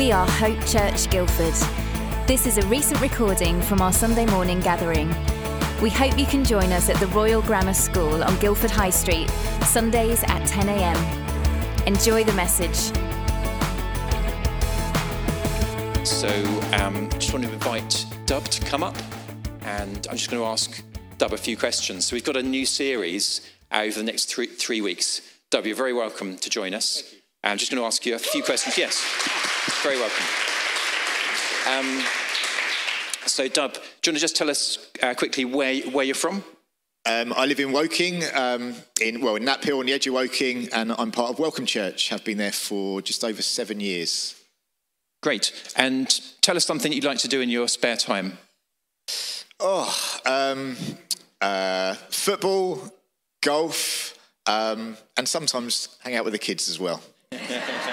We are Hope Church Guildford. This is a recent recording from our Sunday morning gathering. We hope you can join us at the Royal Grammar School on Guildford High Street, Sundays at 10am. Enjoy the message. So, um, just want to invite Dub to come up, and I'm just going to ask Dub a few questions. So, we've got a new series over the next three, three weeks. Dub, you're very welcome to join us. I'm just going to ask you a few questions. Yes, very welcome. Um, so, Dub, do you want to just tell us uh, quickly where, where you're from? Um, I live in Woking, um, in well in Knaphill on the edge of Woking, and I'm part of Welcome Church. I've been there for just over seven years. Great. And tell us something you'd like to do in your spare time. Oh, um, uh, football, golf, um, and sometimes hang out with the kids as well.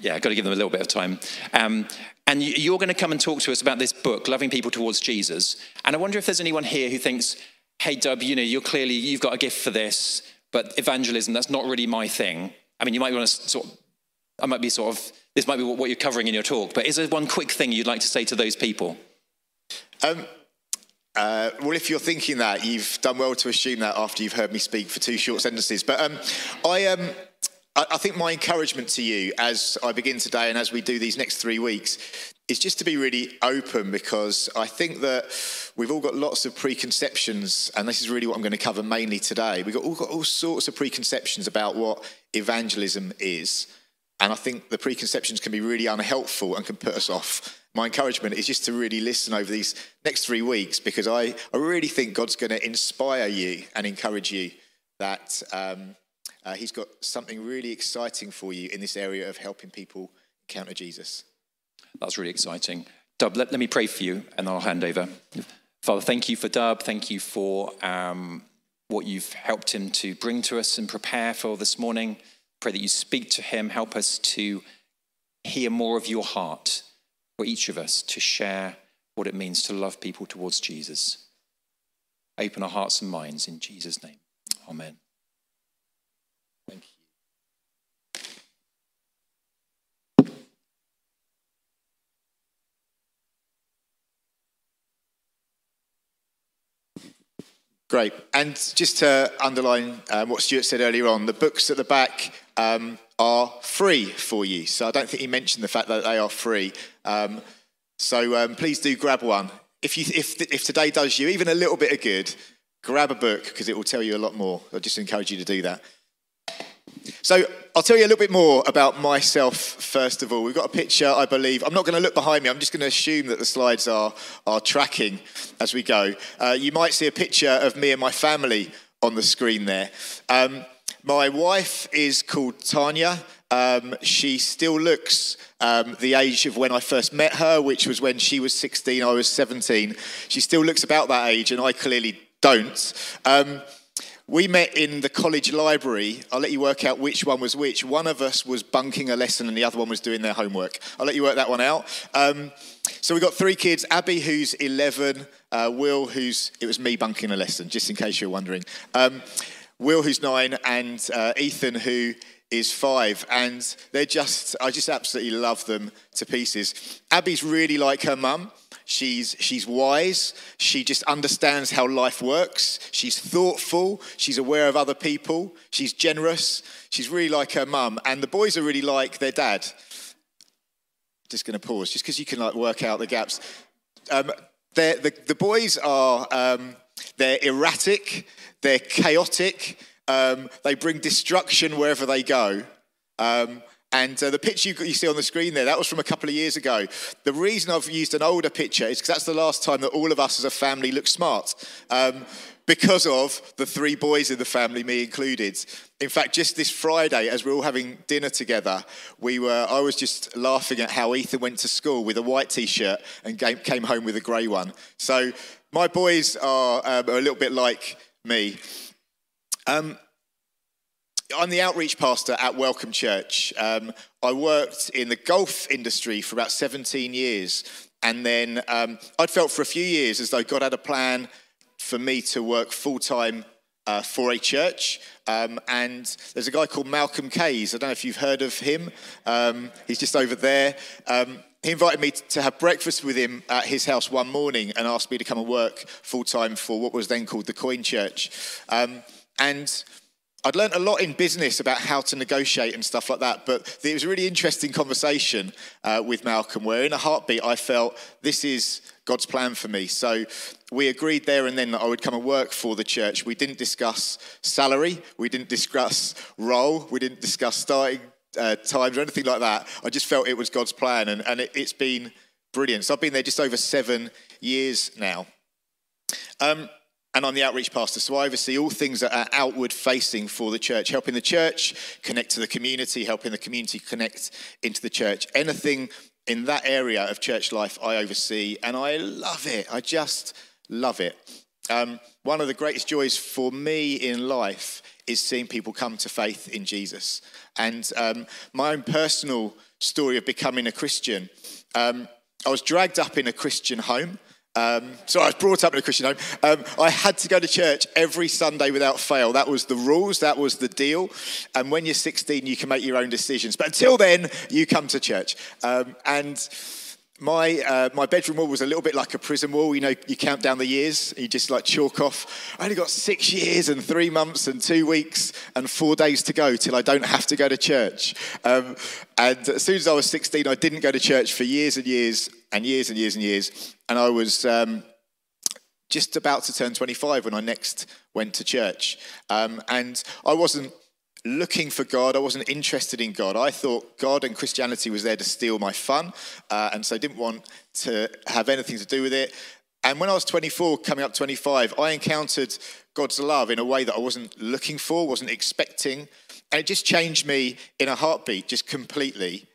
yeah, I've got to give them a little bit of time. Um, and you're going to come and talk to us about this book, Loving People Towards Jesus. And I wonder if there's anyone here who thinks, hey, Dub, you know, you're clearly, you've got a gift for this, but evangelism, that's not really my thing. I mean, you might want to sort of, I might be sort of, this might be what you're covering in your talk, but is there one quick thing you'd like to say to those people? Um, uh, well, if you're thinking that, you've done well to assume that after you've heard me speak for two short sentences. But um, I, um, I, think my encouragement to you as I begin today and as we do these next three weeks is just to be really open because I think that we've all got lots of preconceptions, and this is really what I'm going to cover mainly today. We've got all got all sorts of preconceptions about what evangelism is. And I think the preconceptions can be really unhelpful and can put us off. My encouragement is just to really listen over these next three weeks because I, I really think God's going to inspire you and encourage you that um, uh, He's got something really exciting for you in this area of helping people encounter Jesus. That's really exciting. Dub, let, let me pray for you and I'll hand over. Father, thank you for Dub. Thank you for um, what you've helped him to bring to us and prepare for this morning. Pray that you speak to him. Help us to hear more of your heart for each of us to share what it means to love people towards Jesus. Open our hearts and minds in Jesus' name. Amen. Thank you. Great. And just to underline um, what Stuart said earlier on, the books at the back um, are free for you. So I don't think he mentioned the fact that they are free. Um, so um, please do grab one. If, you, if, if today does you even a little bit of good, grab a book because it will tell you a lot more. I just encourage you to do that. So I'll tell you a little bit more about myself first of all. We've got a picture, I believe. I'm not going to look behind me. I'm just going to assume that the slides are, are tracking as we go. Uh, you might see a picture of me and my family on the screen there. Um, my wife is called Tanya. Um, she still looks um, the age of when I first met her, which was when she was 16, I was 17. She still looks about that age, and I clearly don't. We met in the college library. I'll let you work out which one was which. One of us was bunking a lesson and the other one was doing their homework. I'll let you work that one out. Um, so we've got three kids Abby, who's 11, uh, Will, who's, it was me bunking a lesson, just in case you're wondering. Um, Will, who's nine, and uh, Ethan, who is five. And they're just, I just absolutely love them to pieces. Abby's really like her mum. She's, she's wise. She just understands how life works. She's thoughtful. She's aware of other people. She's generous. She's really like her mum. And the boys are really like their dad. Just going to pause, just because you can like work out the gaps. Um, the, the boys are um, they're erratic. They're chaotic. Um, they bring destruction wherever they go. Um, and uh, the picture you, you, see on the screen there, that was from a couple of years ago. The reason I've used an older picture is because that's the last time that all of us as a family look smart. Um, because of the three boys in the family, me included. In fact, just this Friday, as we are all having dinner together, we were, I was just laughing at how Ethan went to school with a white t shirt and came home with a grey one. So my boys are, um, are a little bit like me. Um, I'm the outreach pastor at Welcome Church. Um, I worked in the golf industry for about 17 years. And then um, I'd felt for a few years as though God had a plan for me to work full time uh, for a church. Um, and there's a guy called Malcolm Kays. I don't know if you've heard of him. Um, he's just over there. Um, he invited me to have breakfast with him at his house one morning and asked me to come and work full time for what was then called the Coign Church. Um, and I'd learned a lot in business about how to negotiate and stuff like that, but it was a really interesting conversation uh, with Malcolm where, in a heartbeat, I felt this is God's plan for me. So we agreed there and then that I would come and work for the church. We didn't discuss salary, we didn't discuss role, we didn't discuss starting uh, times or anything like that. I just felt it was God's plan, and, and it, has been brilliant. So I've been there just over seven years now. Um, and I'm the outreach pastor, so I oversee all things that are outward facing for the church, helping the church connect to the community, helping the community connect into the church. Anything in that area of church life I oversee, and I love it. I just love it. Um, one of the greatest joys for me in life is seeing people come to faith in Jesus. And um, my own personal story of becoming a Christian, um, I was dragged up in a Christian home. Um, so I was brought up in a Christian home. Um, I had to go to church every Sunday without fail. That was the rules, that was the deal. And when you're 16, you can make your own decisions. But until then, you come to church. Um, and my, uh, my bedroom wall was a little bit like a prison wall. You know, you count down the years, you just like chalk off. I only got six years and three months and two weeks and four days to go till I don't have to go to church. Um, and as soon as I was 16, I didn't go to church for years and years and years and years and years. And I was um, just about to turn 25 when I next went to church. Um, and I wasn't looking for God. I wasn't interested in God. I thought God and Christianity was there to steal my fun, uh, and so I didn't want to have anything to do with it. And when I was 24, coming up 25, I encountered God's love in a way that I wasn't looking for, wasn't expecting, and it just changed me in a heartbeat, just completely.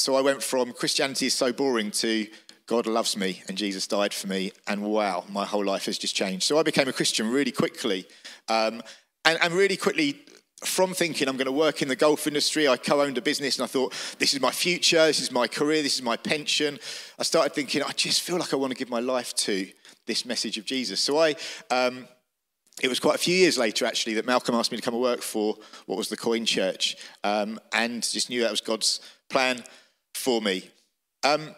So I went from Christianity is so boring to God loves me and Jesus died for me, and wow, my whole life has just changed. So I became a Christian really quickly. Um, and, and, really quickly from thinking I'm going to work in the golf industry, I co owned a business and I thought, this is my future, this is my career, this is my pension. I started thinking, I just feel like I want to give my life to this message of Jesus. So I, um, it was quite a few years later actually that Malcolm asked me to come and work for what was the Coign Church um, and just knew that was God's plan for me. Um,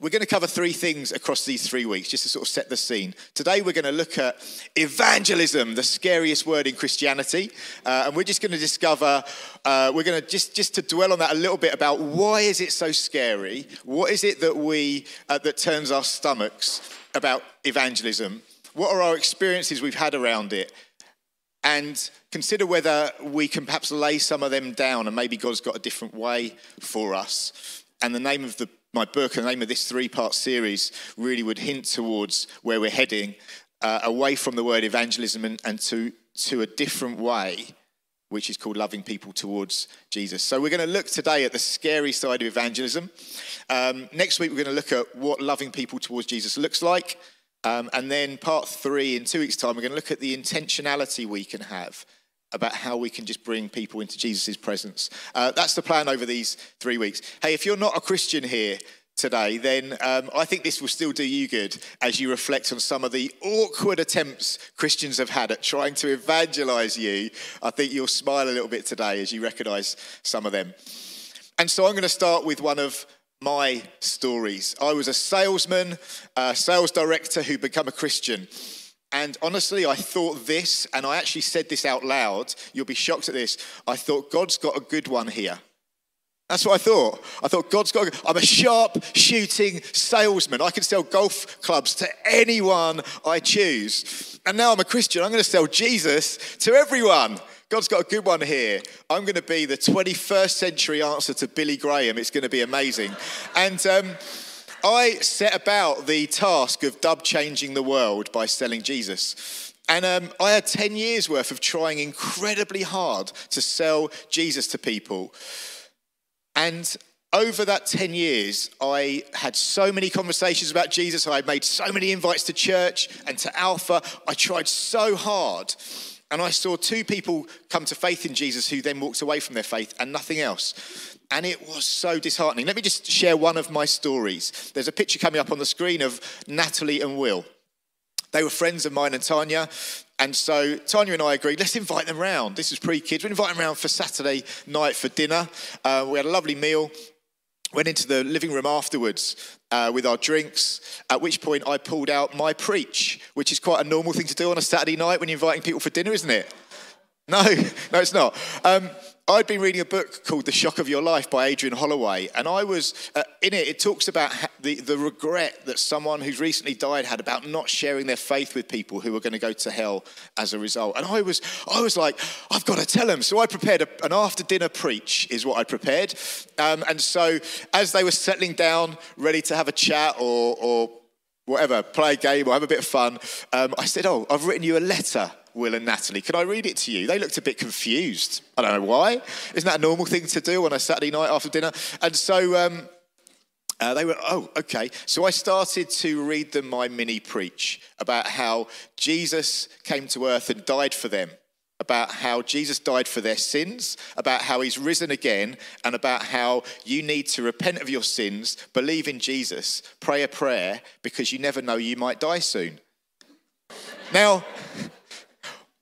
we're going to cover three things across these three weeks, just to sort of set the scene. Today, we're going to look at evangelism, the scariest word in Christianity, uh, and we're just going to discover. Uh, we're going to just just to dwell on that a little bit about why is it so scary? What is it that we uh, that turns our stomachs about evangelism? What are our experiences we've had around it? And consider whether we can perhaps lay some of them down and maybe God's got a different way for us. And the name of the my book and the name of this three part series really would hint towards where we're heading uh, away from the word evangelism and, and to, to a different way, which is called loving people towards Jesus. So, we're going to look today at the scary side of evangelism. Um, next week, we're going to look at what loving people towards Jesus looks like. Um, and then, part three, in two weeks' time, we're going to look at the intentionality we can have about how we can just bring people into Jesus' presence. Uh, that's the plan over these three weeks. Hey, if you're not a Christian here today, then um, I think this will still do you good as you reflect on some of the awkward attempts Christians have had at trying to evangelize you. I think you'll smile a little bit today as you recognize some of them. And so I'm going to start with one of my stories. I was a salesman, a sales director who became a Christian. And honestly, I thought this, and I actually said this out loud. You'll be shocked at this. I thought, God's got a good one here. That's what I thought. I thought, God's got, I'm a sharp shooting salesman. I can sell golf clubs to anyone I choose. And now I'm a Christian. I'm going to sell Jesus to everyone. God's got a good one here. I'm going to be the 21st century answer to Billy Graham. It's going to be amazing. And, um, I set about the task of dub changing the world by selling Jesus. And um, I had 10 years worth of trying incredibly hard to sell Jesus to people. And over that 10 years, I had so many conversations about Jesus. I made so many invites to church and to Alpha. I tried so hard. And I saw two people come to faith in Jesus who then walked away from their faith and nothing else. And it was so disheartening. Let me just share one of my stories. There's a picture coming up on the screen of Natalie and Will. They were friends of mine and Tanya. And so Tanya and I agreed, let's invite them round. This is pre kids. We invite them round for Saturday night for dinner. Uh, we had a lovely meal. Went into the living room afterwards uh, with our drinks, at which point I pulled out my preach, which is quite a normal thing to do on a Saturday night when you're inviting people for dinner, isn't it? No, no, it's not. Um, I'd been reading a book called The Shock of Your Life by Adrian Holloway, and I was uh, in it. It talks about the, the regret that someone who's recently died had about not sharing their faith with people who were going to go to hell as a result. And I was, I was like, I've got to tell them. So I prepared a, an after dinner preach, is what I prepared. Um, and so as they were settling down, ready to have a chat or, or whatever, play a game or have a bit of fun, um, I said, Oh, I've written you a letter Will and Natalie. Could I read it to you? They looked a bit confused. I don't know why. Isn't that a normal thing to do on a Saturday night after dinner? And so um, uh, they were, oh, okay. So I started to read them my mini preach about how Jesus came to earth and died for them, about how Jesus died for their sins, about how he's risen again, and about how you need to repent of your sins, believe in Jesus, pray a prayer, because you never know you might die soon. Now,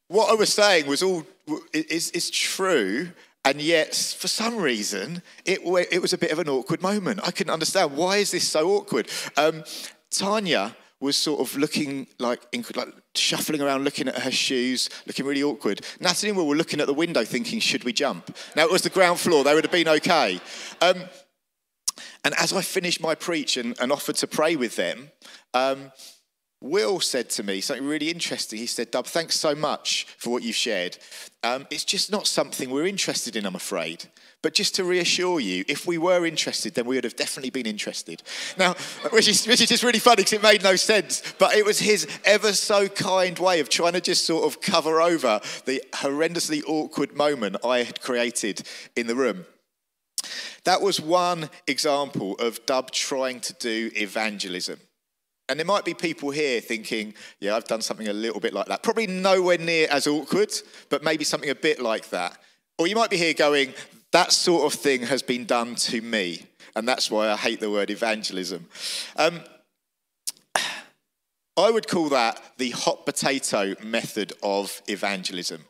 what I was saying was all is, is true, and yet for some reason it, it was a bit of an awkward moment. I couldn't understand why is this so awkward. Um, Tanya was sort of looking like, like shuffling around, looking at her shoes, looking really awkward. Natalie and Will were looking at the window, thinking, "Should we jump?" Now it was the ground floor; they would have been okay. Um, and as I finished my preach and, and offered to pray with them. Um, Will said to me something really interesting. He said, Dub, thanks so much for what you've shared. Um, it's just not something we're interested in, I'm afraid. But just to reassure you, if we were interested, then we would have definitely been interested. Now, which is, which is just really funny because it made no sense, but it was his ever so kind way of trying to just sort of cover over the horrendously awkward moment I had created in the room. That was one example of Dub trying to do evangelism. And there might be people here thinking, yeah, I've done something a little bit like that. Probably nowhere near as awkward, but maybe something a bit like that. Or you might be here going, that sort of thing has been done to me. And that's why I hate the word evangelism. Um, I would call that the hot potato method of evangelism.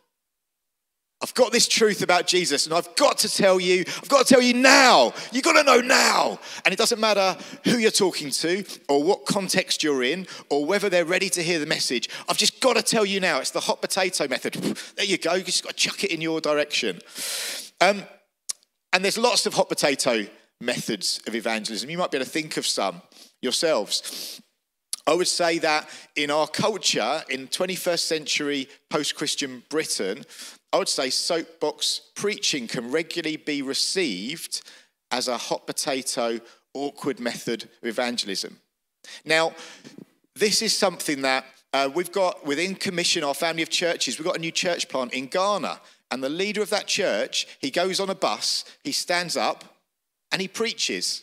I've got this truth about Jesus and I've got to tell you, I've got to tell you now. You've got to know now. And it doesn't matter who you're talking to or what context you're in or whether they're ready to hear the message. I've just got to tell you now. It's the hot potato method. There you go. You just got to chuck it in your direction. Um, and there's lots of hot potato methods of evangelism. You might be able to think of some yourselves. I would say that in our culture, in 21st century post Christian Britain, I would say soapbox preaching can regularly be received as a hot potato, awkward method of evangelism. Now, this is something that uh, we've got within Commission, our family of churches. We've got a new church plant in Ghana. And the leader of that church, he goes on a bus, he stands up, and he preaches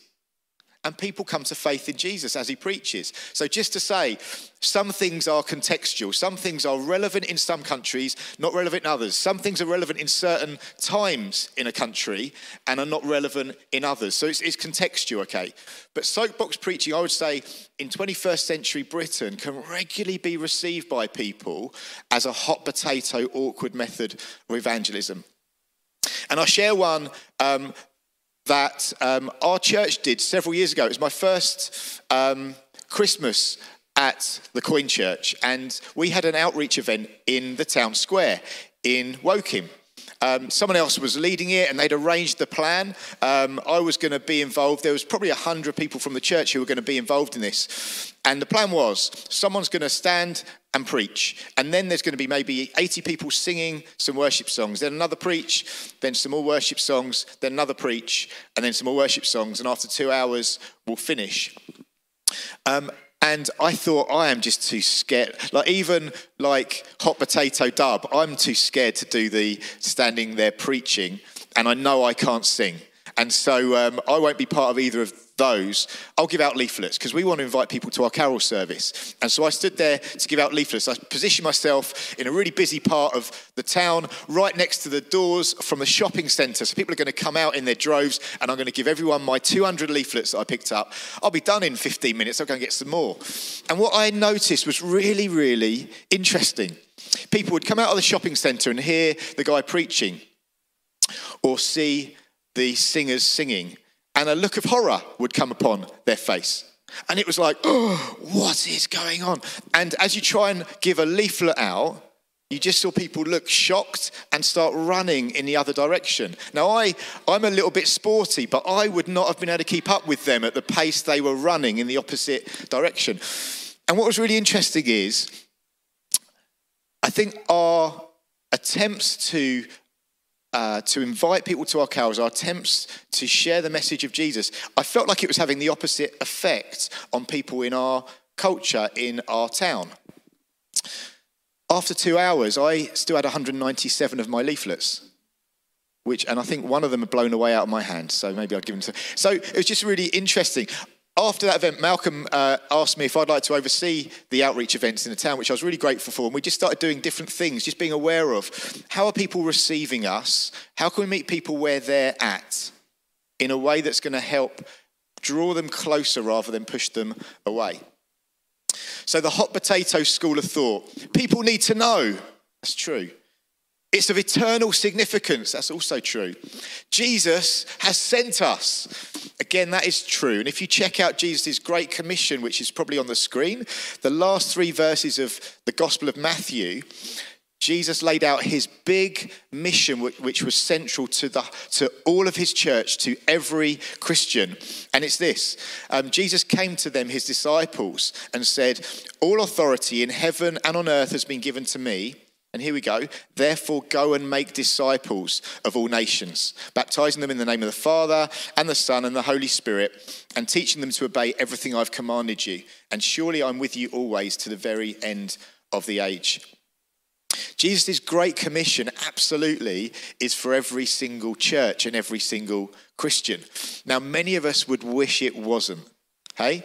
and people come to faith in Jesus as he preaches. So, just to say, some things are contextual, some things are relevant in some countries, not relevant in others. Some things are relevant in certain times in a country and are not relevant in others. So, it's, it's contextual, okay? But soapbox preaching, I would say, in 21st century Britain can regularly be received by people as a hot potato, awkward method of evangelism. And I'll share one um, that um, our church did several years ago. It was my first um, Christmas at the Coign Church, and we had an outreach event in the town square in Woking. Um, someone else was leading it and they'd arranged the plan. Um, I was going to be involved. There was probably 100 people from the church who were going to be involved in this. And the plan was someone's going to stand and preach. And then there's going to be maybe 80 people singing some worship songs. Then another preach, then some more worship songs, then another preach, and then some more worship songs. And after two hours, we'll finish. Um, and I thought, I am just too scared. Like, even like hot potato dub, I'm too scared to do the standing there preaching, and I know I can't sing. And so um, I won't be part of either of those, I'll give out leaflets because we want to invite people to our carol service. And so I stood there to give out leaflets. I positioned myself in a really busy part of the town, right next to the doors from the shopping centre. So people are going to come out in their droves, and I'm going to give everyone my 200 leaflets that I picked up. I'll be done in 15 minutes. I'll go and get some more. And what I noticed was really, really interesting. People would come out of the shopping centre and hear the guy preaching or see the singers singing and a look of horror would come upon their face. And it was like, oh, what is going on? And as you try and give a leaflet out, you just saw people look shocked and start running in the other direction. Now, I, I'm a little bit sporty, but I would not have been able to keep up with them at the pace they were running in the opposite direction. And what was really interesting is, I think our attempts to uh, to invite people to our carols, our attempts to share the message of Jesus, I felt like it was having the opposite effect on people in our culture, in our town. After two hours, I still had 197 of my leaflets, which, and I think one of them had blown away out of my hand, so maybe I'd give them to. So it was just really interesting after that event, Malcolm uh, asked me if I'd like to oversee the outreach events in the town, which I was really grateful for. And we just started doing different things, just being aware of how are people receiving us? How can we meet people where they're at in a way that's going to help draw them closer rather than push them away? So, the hot potato school of thought people need to know. That's true. It's of eternal significance. That's also true. Jesus has sent us. Again, that is true. And if you check out Jesus' Great Commission, which is probably on the screen, the last three verses of the Gospel of Matthew, Jesus laid out his big mission, which was central to, the, to all of his church, to every Christian. And it's this um, Jesus came to them, his disciples, and said, All authority in heaven and on earth has been given to me. And here we go. Therefore, go and make disciples of all nations, baptizing them in the name of the Father and the Son and the Holy Spirit, and teaching them to obey everything I've commanded you. And surely I'm with you always to the very end of the age. Jesus' great commission absolutely is for every single church and every single Christian. Now, many of us would wish it wasn't. Hey?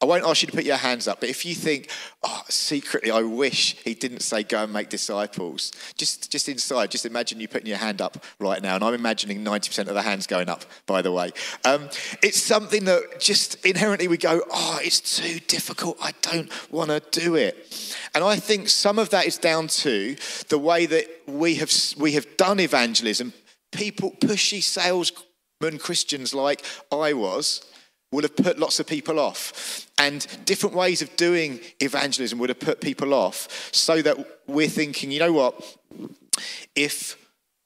I won't ask you to put your hands up, but if you think, oh, secretly, I wish he didn't say go and make disciples, just, just inside, just imagine you putting your hand up right now. And I'm imagining 90% of the hands going up, by the way. Um, it's something that just inherently we go, oh, it's too difficult. I don't want to do it. And I think some of that is down to the way that we have, we have done evangelism. People, pushy salesmen Christians like I was, would have put lots of people off. And different ways of doing evangelism would have put people off so that we're thinking, you know what? If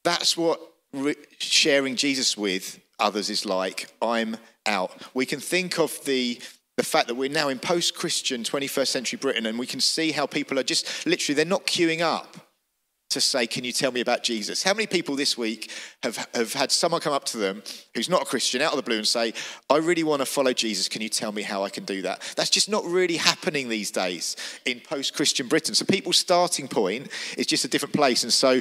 that's what re- sharing Jesus with others is like, I'm out. We can think of the the fact that we're now in post-Christian 21st century Britain and we can see how people are just literally they're not queuing up to say, Can you tell me about Jesus? How many people this week have, have had someone come up to them who's not a Christian out of the blue and say, I really want to follow Jesus. Can you tell me how I can do that? That's just not really happening these days in post Christian Britain. So people's starting point is just a different place. And so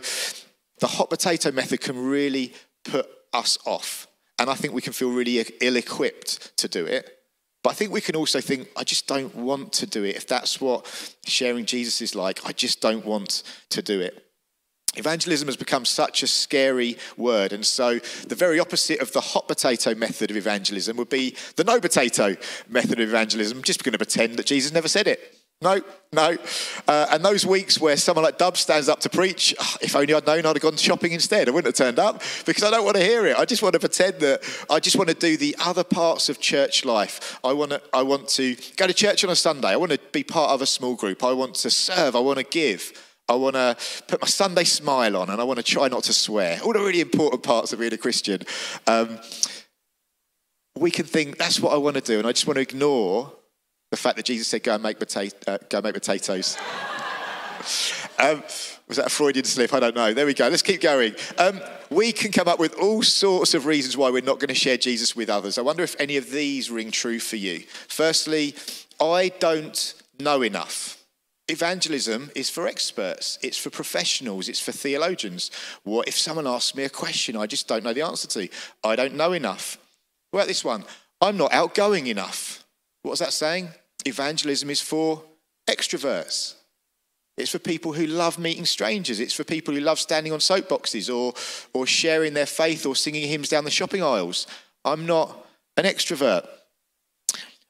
the hot potato method can really put us off. And I think we can feel really ill equipped to do it. But I think we can also think, I just don't want to do it. If that's what sharing Jesus is like, I just don't want to do it. Evangelism has become such a scary word, and so the very opposite of the hot potato method of evangelism would be the no potato method of evangelism. Just going to pretend that Jesus never said it. No, no. Uh, and those weeks where someone like Dub stands up to preach, oh, if only I'd known, I'd have gone shopping instead. I wouldn't have turned up because I don't want to hear it. I just want to pretend that I just want to do the other parts of church life. I want to, I want to go to church on a Sunday. I want to be part of a small group. I want to serve. I want to give. I want to put my Sunday smile on and I want to try not to swear. All the really important parts of being a Christian. Um, we can think that's what I want to do, and I just want to ignore the fact that Jesus said, "Go and make, pota- uh, go make potatoes." um, was that a Freudian slip? I don't know. There we go. Let's keep going. Um, we can come up with all sorts of reasons why we're not going to share Jesus with others. I wonder if any of these ring true for you. Firstly, I don't know enough. Evangelism is for experts, it's for professionals, it's for theologians. What if someone asks me a question I just don't know the answer to? I don't know enough. What about this one? I'm not outgoing enough. What's that saying? Evangelism is for extroverts. It's for people who love meeting strangers. It's for people who love standing on soapboxes or, or sharing their faith or singing hymns down the shopping aisles. I'm not an extrovert.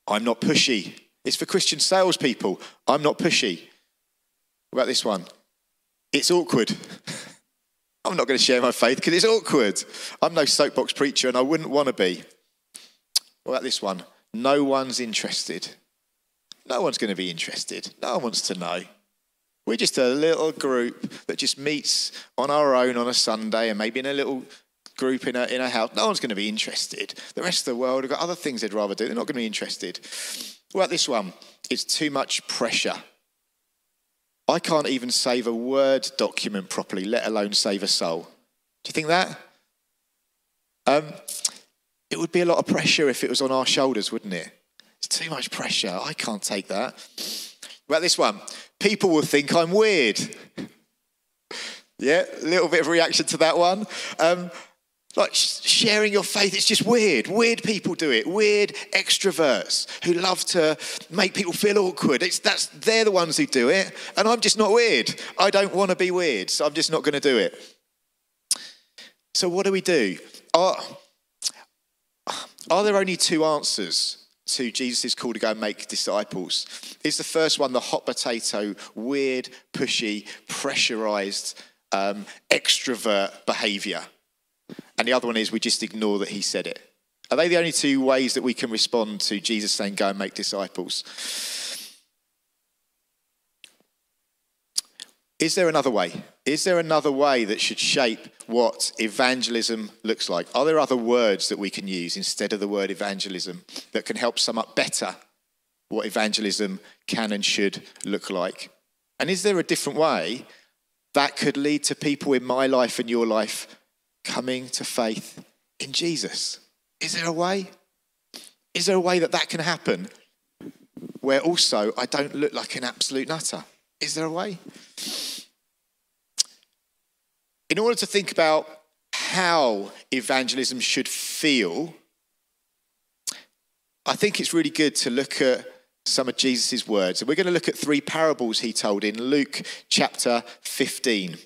I'm not pushy. It's for Christian salespeople. I'm not pushy. What about this one? It's awkward. I'm not going to share my faith because it's awkward. I'm no soapbox preacher and I wouldn't want to be. What about this one? No one's interested. No one's going to be interested. No one wants to know. We're just a little group that just meets on our own on a Sunday and maybe in a little group in a, in a house. No one's going to be interested. The rest of the world have got other things they'd rather do. They're not going to be interested. About this one? It's too much pressure. I can't even save a Word document properly, let alone save a soul. Do you think that? Um, it would be a lot of pressure if it was on our shoulders, wouldn't it? It's too much pressure. I can't take that. What about this one? People will think I'm weird. yeah, a little bit of reaction to that one. Um, like sharing your faith, it's just weird. Weird people do it. Weird extroverts who love to make people feel awkward. It's, that's, they're the ones who do it. And I'm just not weird. I don't want to be weird, so I'm just not going to do it. So, what do we do? Are, are there only two answers to Jesus' call to go and make disciples? Is the first one the hot potato, weird, pushy, pressurized, um, extrovert behavior? And the other one is we just ignore that he said it. Are they the only two ways that we can respond to Jesus saying, go and make disciples? Is there another way? Is there another way that should shape what evangelism looks like? Are there other words that we can use instead of the word evangelism that can help sum up better what evangelism can and should look like? And is there a different way that could lead to people in my life and your life coming to faith in Jesus? Is there a way? Is there a way that that can happen where also I don't look like an absolute nutter? Is there a way? In order to think about how evangelism should feel, I think it's really good to look at some of Jesus' words. And we're going to look at three parables he told in Luke chapter 15.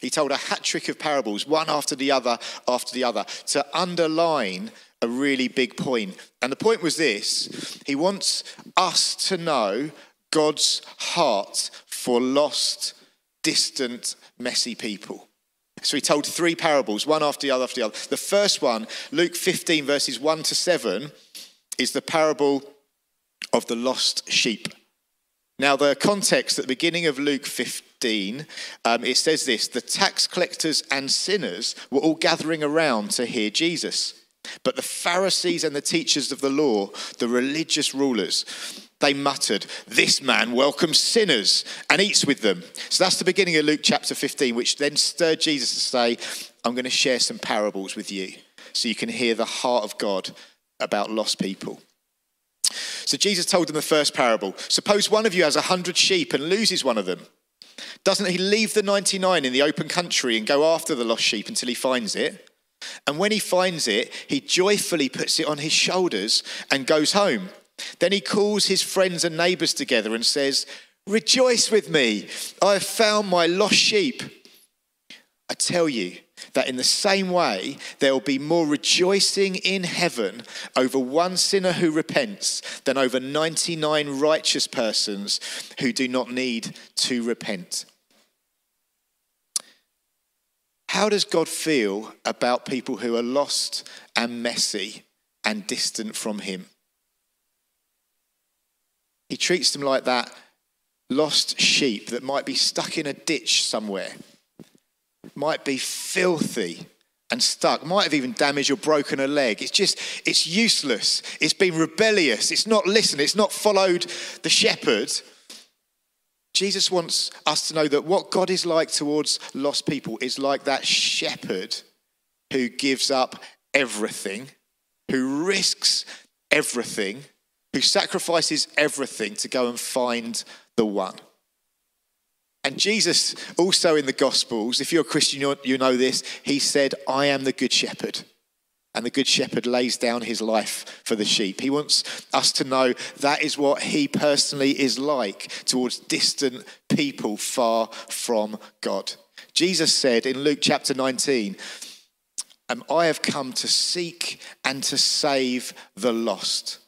He told a hat trick of parables, one after the other, after the other, to underline a really big point. And the point was this He wants us to know God's heart for lost, distant, messy people. So he told three parables, one after the other after the other. The first one, Luke 15, verses 1 to 7, is the parable of the lost sheep. Now, the context at the beginning of Luke 15, um, it says this the tax collectors and sinners were all gathering around to hear Jesus. But the Pharisees and the teachers of the law, the religious rulers, they muttered, This man welcomes sinners and eats with them. So that's the beginning of Luke chapter 15, which then stirred Jesus to say, I'm going to share some parables with you so you can hear the heart of God about lost people. So Jesus told them the first parable. Suppose one of you has a hundred sheep and loses one of them. Doesn't he leave the 99 in the open country and go after the lost sheep until he finds it? And when he finds it, he joyfully puts it on his shoulders and goes home. Then he calls his friends and neighbors together and says, Rejoice with me, I have found my lost sheep. I tell you, that in the same way, there will be more rejoicing in heaven over one sinner who repents than over 99 righteous persons who do not need to repent. How does God feel about people who are lost and messy and distant from Him? He treats them like that lost sheep that might be stuck in a ditch somewhere might be filthy and stuck, might have even damaged or broken a leg. It's just, it's useless. It's been rebellious. It's not listened. It's not followed the shepherd. Jesus wants us to know that what God is like towards lost people is like that shepherd who gives up everything, who risks everything, who sacrifices everything to go and find the one. And Jesus, also in the Gospels, if you're a Christian, you know this, he said, I am the good shepherd. and the Good Shepherd lays down his life for the sheep. He wants us to know that is what he personally is like towards distant people far from God. Jesus said in Luke chapter 19, um, I have come to seek and to save the lost.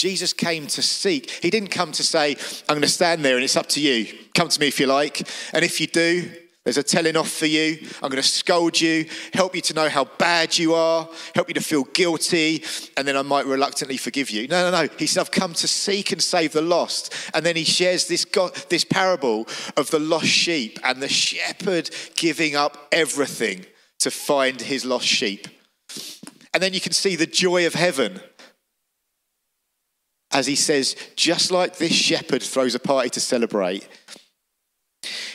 Jesus came to seek. He didn't come to say, I'm going to stand there and it's up to you. Come to me if you like. And if you do, there's a telling off for you. I'm going to scold you, help you to know how bad you are, help you to feel guilty, and then I might reluctantly forgive you. No, no, no. He said, I've come to seek and save the lost. And then he shares this, this parable of the lost sheep and the shepherd giving up everything to find his lost sheep. And then you can see the joy of heaven as he says, just like this shepherd throws a party to celebrate,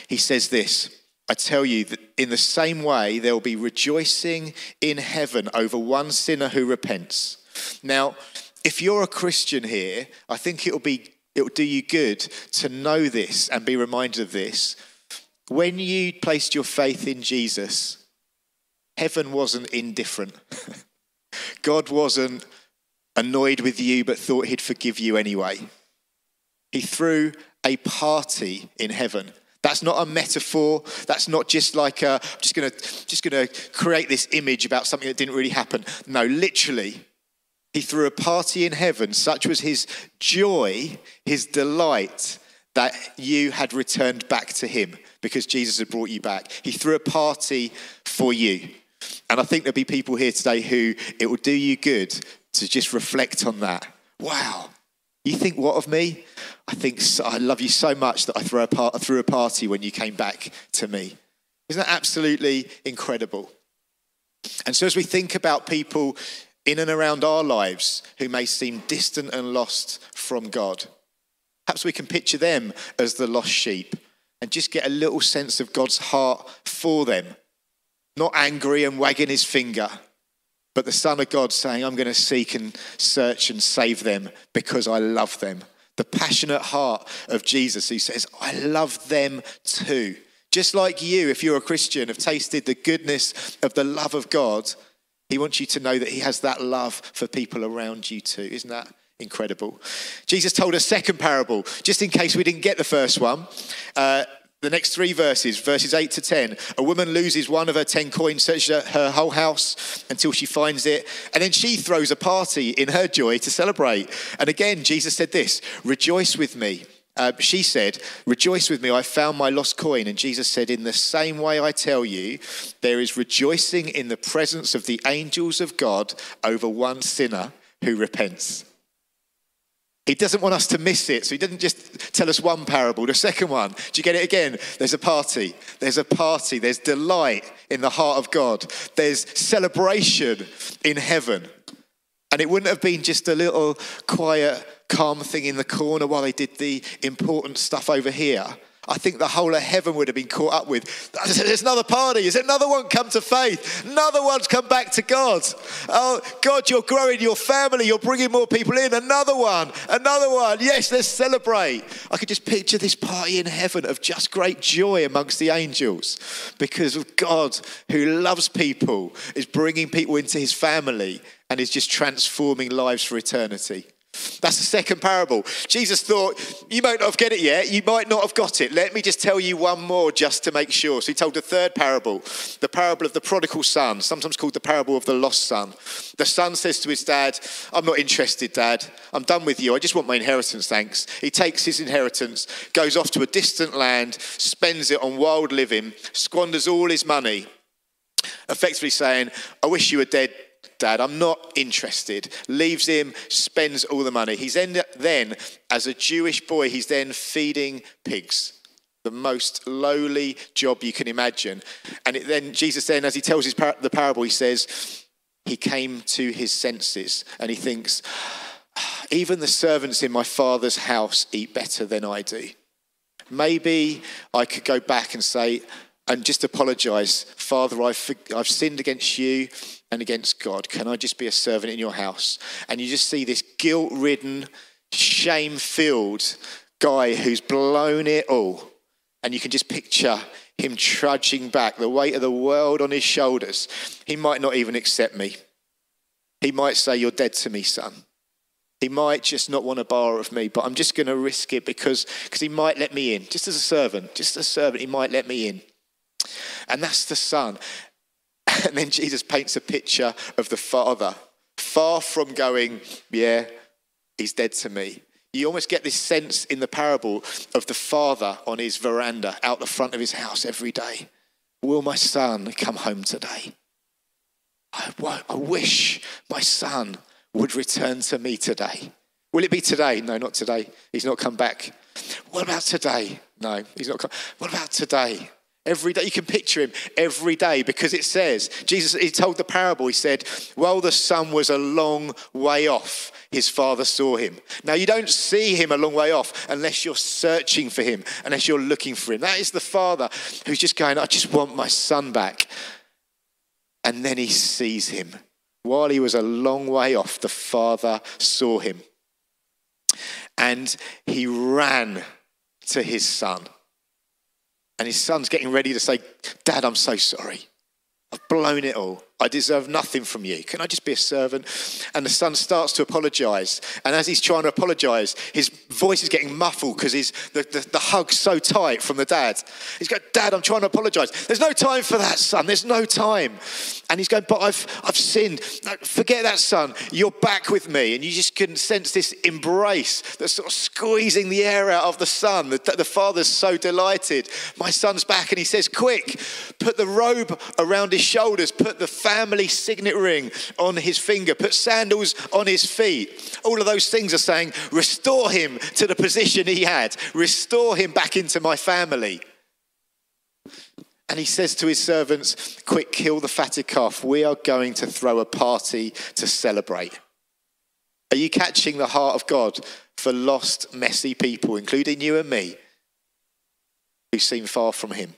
he says this I tell you that in the same way, there will be rejoicing in heaven over one sinner who repents. Now, if you're a Christian here, I think it'll be it will do you good to know this and be reminded of this. When you placed your faith in Jesus, heaven wasn't indifferent. God wasn't annoyed with you but thought he'd forgive you anyway. He threw a party in heaven. That's not a metaphor. That's not just like a, I'm just to just to create this image about something that didn't really happen. No, literally, he threw a party in heaven. Such was his joy, his delight that you had returned back to him because Jesus had brought you back. He threw a party for you. And I think there'll be people here today who it will do you good to just reflect on that. Wow. You think what of me? I think so, I love you so much that I threw a, part, threw a party when you came back to me. Isn't that absolutely incredible? And so, as we think about people in and around our lives who may seem distant and lost from God, perhaps we can picture them as the lost sheep and just get a little sense of God's heart for them. Not angry and wagging his finger, but the Son of God saying, I'm going to seek and search and save them because I love them. The passionate heart of Jesus who says, I love them too. Just like you, if you're a Christian, have tasted the goodness of the love of God, he wants you to know that he has that love for people around you too. Isn't that incredible? Jesus told a second parable, just in case we didn't get the first one. Uh, the next three verses, verses 8 to 10, a woman loses one of her 10 coins, searches her whole house until she finds it, and then she throws a party in her joy to celebrate. And again, Jesus said this Rejoice with me. Uh, she said, Rejoice with me, I found my lost coin. And Jesus said, In the same way I tell you, there is rejoicing in the presence of the angels of God over one sinner who repents. He doesn't want us to miss it. So he didn't just tell us one parable. The second one, do you get it again? There's a party. There's a party. There's delight in the heart of God. There's celebration in heaven. And it wouldn't have been just a little quiet, calm thing in the corner while they did the important stuff over here. I think the whole of heaven would have been caught up with. There's another party. Is another one come to faith? Another one's come back to God. Oh, God, you're growing your family. You're bringing more people in. Another one. Another one. Yes, let's celebrate. I could just picture this party in heaven of just great joy amongst the angels because of God who loves people, is bringing people into his family and is just transforming lives for eternity. That's the second parable. Jesus thought, You might not have get it yet. You might not have got it. Let me just tell you one more just to make sure. So he told the third parable, the parable of the prodigal son, sometimes called the parable of the lost son. The son says to his dad, I'm not interested, dad. I'm done with you. I just want my inheritance, thanks. He takes his inheritance, goes off to a distant land, spends it on wild living, squanders all his money, effectively saying, I wish you were dead, Dad, I'm not interested. Leaves him, spends all the money. He's then, then, as a Jewish boy, he's then feeding pigs. The most lowly job you can imagine. And it, then Jesus, then, as he tells his par- the parable, he says, he came to his senses and he thinks, ah, even the servants in my father's house eat better than I do. Maybe I could go back and say, and just apologize, Father, I've, I've sinned against you and against God. Can I just be a servant in your house? And you just see this guilt ridden, shame filled guy who's blown it all. And you can just picture him trudging back, the weight of the world on his shoulders. He might not even accept me. He might say, You're dead to me, son. He might just not want a bar of me, but I'm just going to risk it because because he might let me in, just as a servant, just as a servant, he might let me in. And that's the son. And then Jesus paints a picture of the father, far from going, Yeah, he's dead to me. You almost get this sense in the parable of the father on his veranda out the front of his house every day. Will my son come home today? I, I wish my son would return to me today. Will it be today? No, not today. He's not come back. What about today? No, he's not come. What about today? Every day, you can picture him every day because it says, Jesus, he told the parable, he said, while the son was a long way off, his father saw him. Now, you don't see him a long way off unless you're searching for him, unless you're looking for him. That is the father who's just going, I just want my son back. And then he sees him. While he was a long way off, the father saw him. And he ran to his son and his son's getting ready to say, Dad, I'm so sorry. I've blown it all. I deserve nothing from you. Can I just be a servant? And the son starts to apologize. And as he's trying to apologize, his voice is getting muffled because the, the, the hug's so tight from the dad. He's going, Dad, I'm trying to apologize. There's no time for that, son. There's no time. And he's going, But I've, I've sinned. No, forget that, son. You're back with me. And you just can sense this embrace that's sort of squeezing the air out of the son. The, the father's so delighted. My son's back. And he says, Quick, put the robe around his shoulders, put the family signet ring on his finger, put sandals on his feet. All of those things are saying, restore him to the position he had, restore him back into my family. And he says to his servants, Quick, kill the fatted calf. We are going to throw a party to celebrate. Are you catching the heart of God for lost, messy people, including you and me, who seem far from him?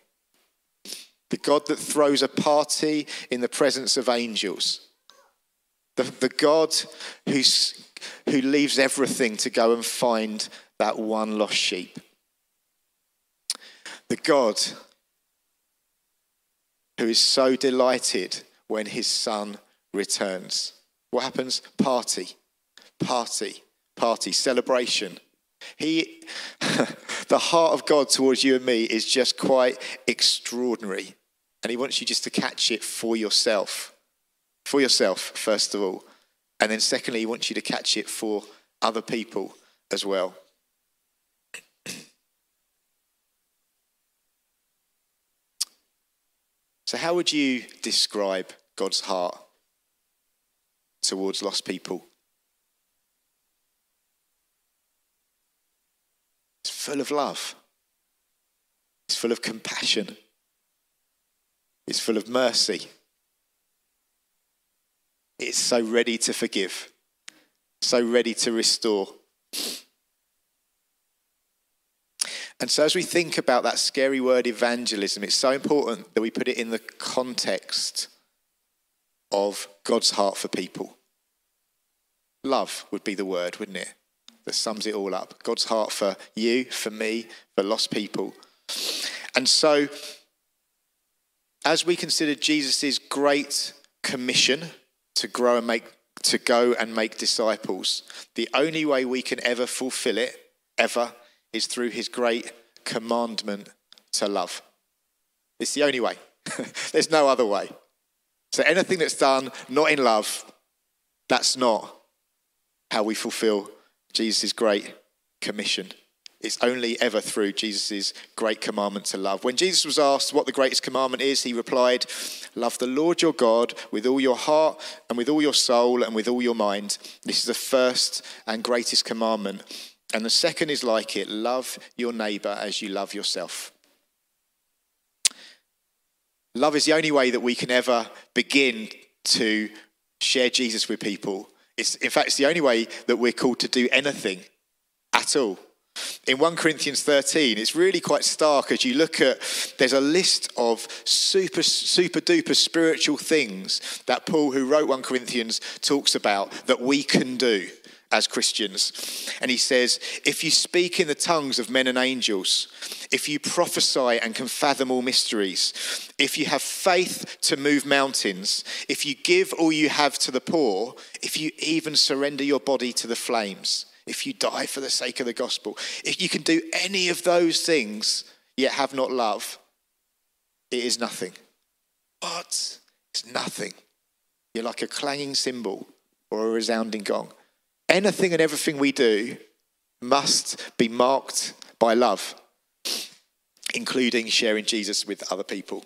The God that throws a party in the presence of angels, the, the God who's, who leaves everything to go and find that one lost sheep, the God who is so delighted when his son returns. What happens? Party, party, party, celebration. He, the heart of God towards you and me is just quite extraordinary. And he wants you just to catch it for yourself. For yourself, first of all. And then, secondly, he wants you to catch it for other people as well. So, how would you describe God's heart towards lost people? It's full of love, it's full of compassion. It's full of mercy. It's so ready to forgive, so ready to restore. And so, as we think about that scary word evangelism, it's so important that we put it in the context of God's heart for people. Love would be the word, wouldn't it? That sums it all up. God's heart for you, for me, for lost people. And so, as we consider Jesus' great commission to grow and make to go and make disciples, the only way we can ever fulfill it, ever, is through his great commandment to love. It's the only way. There's no other way. So anything that's done not in love, that's not how we fulfill Jesus' great commission. It's only ever through Jesus' great commandment to love. When Jesus was asked what the greatest commandment is, he replied, Love the Lord your God with all your heart and with all your soul and with all your mind. This is the first and greatest commandment. And the second is like it love your neighbor as you love yourself. Love is the only way that we can ever begin to share Jesus with people. It's, in fact, it's the only way that we're called to do anything at all in 1 Corinthians 13, it's really quite stark as you look at, there's a list of super, super duper spiritual things that Paul, who wrote 1 Corinthians, talks about that we can do. As Christians. And he says, If you speak in the tongues of men and angels, if you prophesy and can fathom all mysteries, if you have faith to move mountains, if you give all you have to the poor, if you even surrender your body to the flames, if you die for the sake of the gospel, if you can do any of those things yet have not love, it is nothing. But It's nothing. You're like a clanging cymbal or a resounding gong anything and everything we do must be marked by love, including sharing Jesus with other people.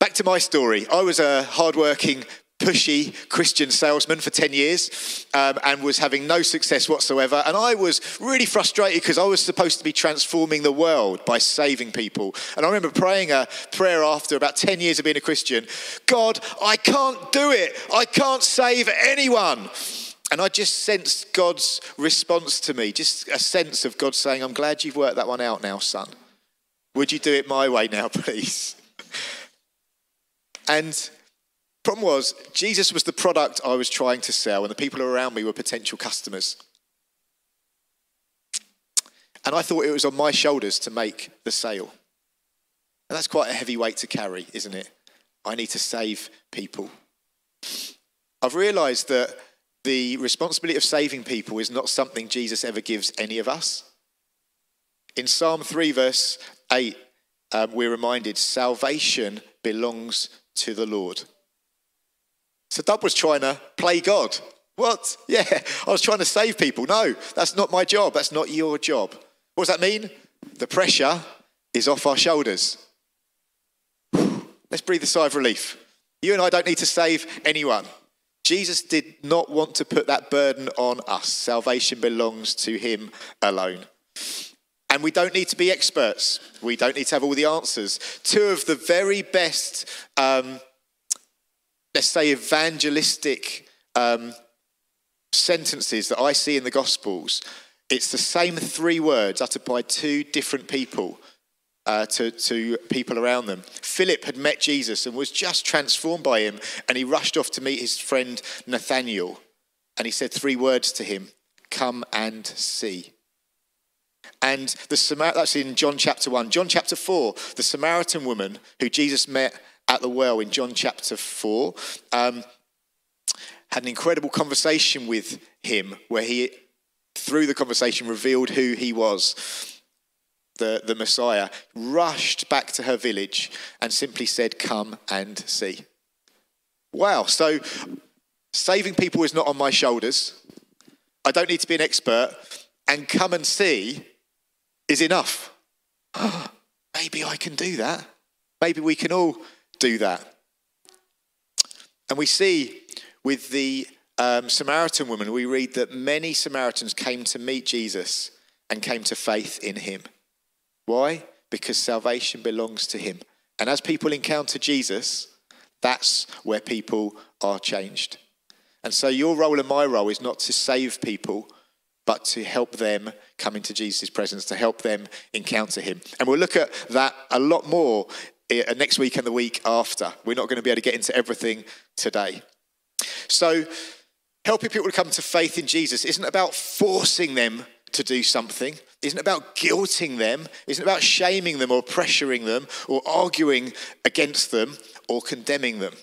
Back to my story. I was a hardworking pushy Christian salesman for 10 years um, and was having no success whatsoever. And I was really frustrated because I was supposed to be transforming the world by saving people. And I remember praying a prayer after about 10 years of being a Christian God, I can't do it. I can't save anyone. And I just sensed God's response to me, just a sense of God saying, I'm glad you've worked that one out now, son. Would you do it my way now, please? And Problem was, Jesus was the product I was trying to sell, and the people around me were potential customers. And I thought it was on my shoulders to make the sale. And that's quite a heavy weight to carry, isn't it? I need to save people. I've realized that the responsibility of saving people is not something Jesus ever gives any of us. In Psalm 3, verse 8, um, we're reminded salvation belongs to the Lord. So Dub was trying to play God. What? Yeah, I was trying to save people. No, that's not my job. That's not your job. What does that mean? The pressure is off our shoulders. Let's breathe a sigh of relief. You and I don't need to save anyone. Jesus did not want to put that burden on us. Salvation belongs to him alone. And we don't need to be experts. We don't need to have all the answers. Two of the very best um, let's say, evangelistic um, sentences that I see in the Gospels, it's the same three words uttered by two different people uh, to, to people around them. Philip had met Jesus and was just transformed by him, and he rushed off to meet his friend Nathaniel. And he said three words to him Come and see. And the Samar- that's in John chapter 1. John chapter 4, the Samaritan woman who Jesus met at the well in John chapter 4. Um, had an incredible conversation with him where he, through the conversation, revealed who he was. The, the Messiah rushed back to her village and simply said, Come and see. Wow. So saving people is not on my shoulders. I don't need to be an expert. And come and see is enough. Maybe I can do that. Maybe we can all do that. And we see with the um, Samaritan woman, we read that many Samaritans came to meet Jesus and came to faith in him. Why? Because salvation belongs to him. And as people encounter Jesus, that's where people are changed. And so your role and my role is not to save people, but to help them come into Jesus' presence, to help them encounter him. And we'll look at that a lot more Eh, next week and the week after. We're not going to be able to get into everything today. So, helping people to come to faith in Jesus isn't about forcing them to do something, isn't about guilting them, isn't about shaming them or pressuring them or arguing against them or condemning them.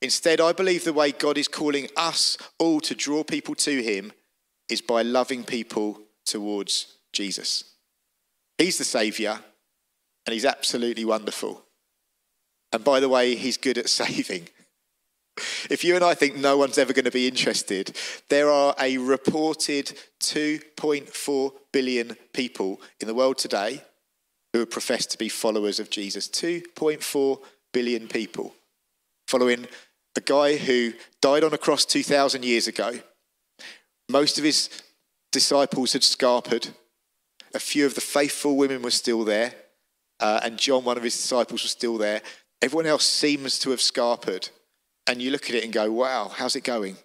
Instead, I believe the way God is calling us all to draw people to Him is by loving people towards Jesus. He's the Saviour, and he's absolutely wonderful. And by the way, he's good at saving. If you and I think no one's ever going to be interested, there are a reported 2.4 billion people in the world today who are professed to be followers of Jesus. 2.4 billion people following a guy who died on a cross 2,000 years ago. Most of his disciples had scarpered. A few of the faithful women were still there uh, and John, one of his disciples, was still there. Everyone else seems to have scarpered. And you look at it and go, wow, how's it going?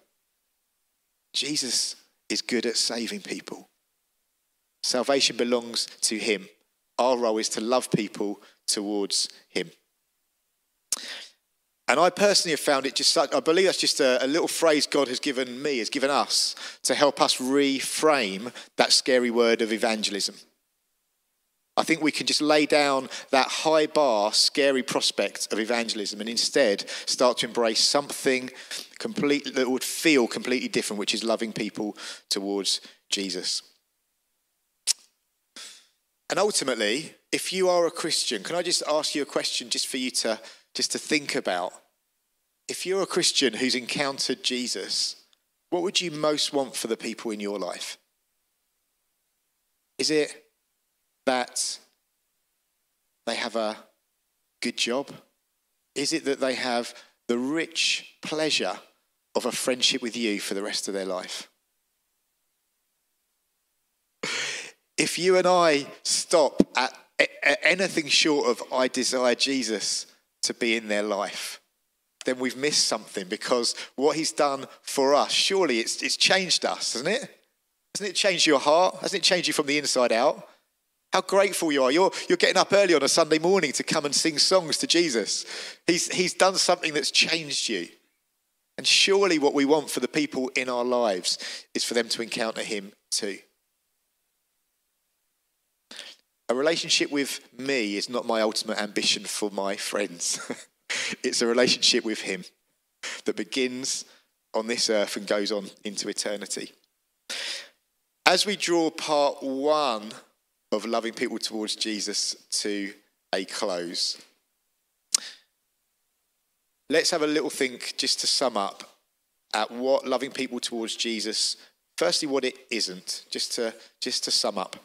Jesus is good at saving people. Salvation belongs to him. Our role is to love people towards him. And I personally have found it just such, I believe that's just a, a, little phrase God has given me, has given us to help us reframe that scary word of evangelism. I think we can just lay down that high bar, scary prospect of evangelism and instead start to embrace something complete, that would feel completely different, which is loving people towards Jesus. And ultimately, if you are a Christian, can I just ask you a question just for you to just to think about? If you're a Christian who's encountered Jesus, what would you most want for the people in your life? Is it that they have a good job? Is it that they have the rich pleasure of a friendship with you for the rest of their life? If you and I stop at anything short of I desire Jesus to be in their life, then we've missed something because what he's done for us, surely it's, it's changed us, hasn't it? Hasn't it changed your heart? Hasn't it changed you from the inside out? How grateful you are. You're, you're getting up early on a Sunday morning to come and sing songs to Jesus. He's, he's done something that's changed you. And surely what we want for the people in our lives is for them to encounter him too. A relationship with me is not my ultimate ambition for my friends. it's a relationship with Him that begins on this earth and goes on into eternity. As we draw part one of loving people towards Jesus to a close, let's have a little think just to sum up at what loving people towards Jesus, firstly, what it isn't, just to, just to sum up.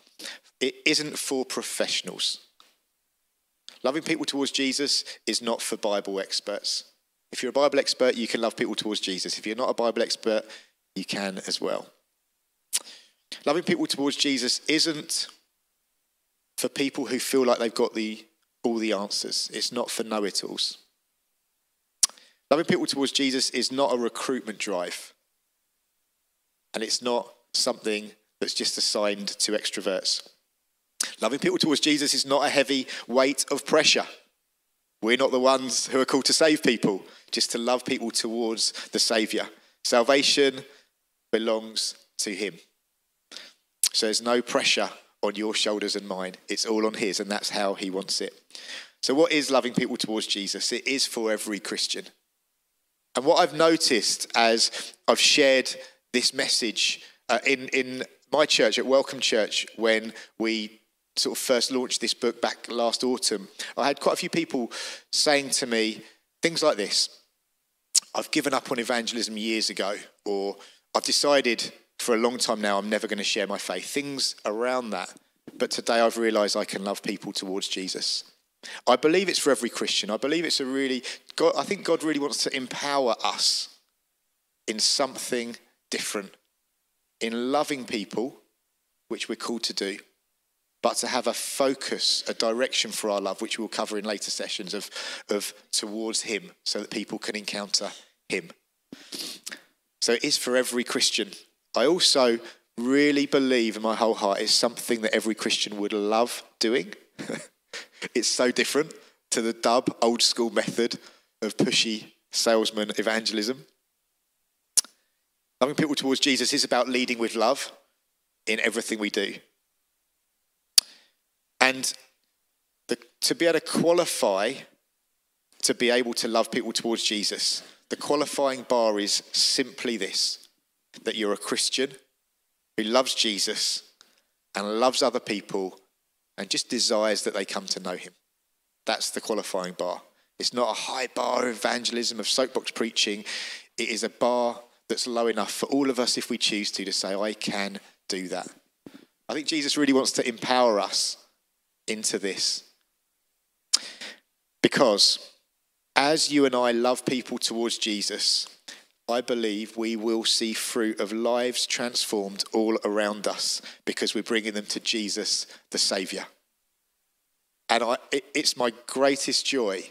It isn't for professionals. Loving people towards Jesus is not for Bible experts. If you're a Bible expert, you can love people towards Jesus. If you're not a Bible expert, you can as well. Loving people towards Jesus isn't for people who feel like they've got the, all the answers. It's not for know it alls. Loving people towards Jesus is not a recruitment drive. And it's not something that's just assigned to extroverts. Loving people towards Jesus is not a heavy weight of pressure. We're not the ones who are called to save people, just to love people towards the Saviour. Salvation belongs to Him. So there's no pressure on your shoulders and mine. It's all on His, and that's how He wants it. So, what is loving people towards Jesus? It is for every Christian. And what I've noticed as I've shared this message uh, in, in my church, at Welcome Church, when we sort of first launched this book back last autumn, I had quite a few people saying to me things like this I've given up on evangelism years ago, or I've decided for a long time now I'm never going to share my faith. Things around that. But today I've realized I can love people towards Jesus. I believe it's for every Christian. I believe it's a really, God, I think God really wants to empower us in something different, in loving people, which we're called to do but to have a focus, a direction for our love, which we'll cover in later sessions of, of towards Him, so that people can encounter Him. So it is for every Christian. I also really believe in my whole heart it's something that every Christian would love doing. it's so different to the dub old school method of pushy salesman evangelism. Loving people towards Jesus is about leading with love in everything we do. And the, to be able to qualify to be able to love people towards Jesus, the qualifying bar is simply this that you're a Christian who loves Jesus and loves other people and just desires that they come to know him. That's the qualifying bar. It's not a high bar of evangelism, of soapbox preaching. It is a bar that's low enough for all of us, if we choose to, to say, I can do that. I think Jesus really wants to empower us into this. Because as you and I love people towards Jesus, I believe we will see fruit of lives transformed all around us because we're bringing them to Jesus, the Saviour. And I, it, it's my greatest joy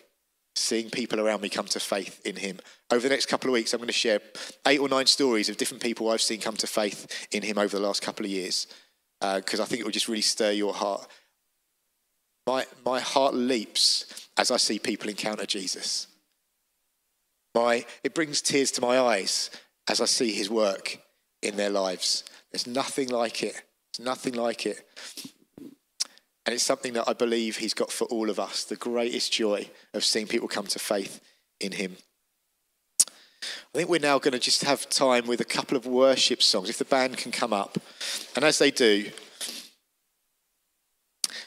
seeing people around me come to faith in Him. Over the next couple of weeks, I'm going to share eight or nine stories of different people I've seen come to faith in Him over the last couple of years because uh, I think it will just really stir your heart. My, my heart leaps as I see people encounter Jesus. My, it brings tears to my eyes as I see his work in their lives. There's nothing like it. There's nothing like it. And it's something that I believe he's got for all of us the greatest joy of seeing people come to faith in him. I think we're now going to just have time with a couple of worship songs, if the band can come up. And as they do,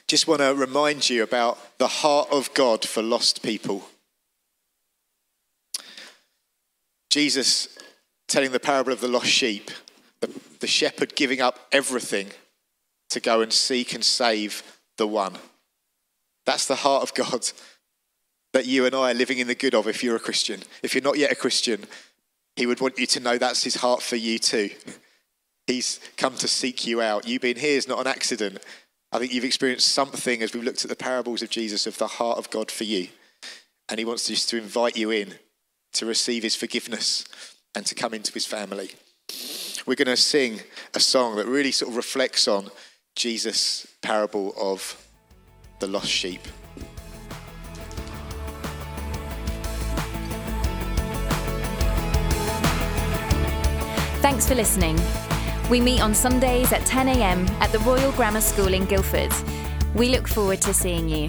just want to remind you about the heart of God for lost people. Jesus telling the parable of the lost sheep, the, the shepherd giving up everything to go and seek and save the one. That's the heart of God that you and I are living in the good of if you're a Christian. If you're not yet a Christian, He would want you to know that's His heart for you too. He's come to seek you out. You being here is not an accident. I think you've experienced something as we've looked at the parables of Jesus of the heart of God for you. And He wants just to invite you in to receive His forgiveness and to come into His family. We're going to sing a song that really sort of reflects on Jesus' parable of the lost sheep. Thanks for listening. We meet on Sundays at 10am at the Royal Grammar School in Guildford. We look forward to seeing you.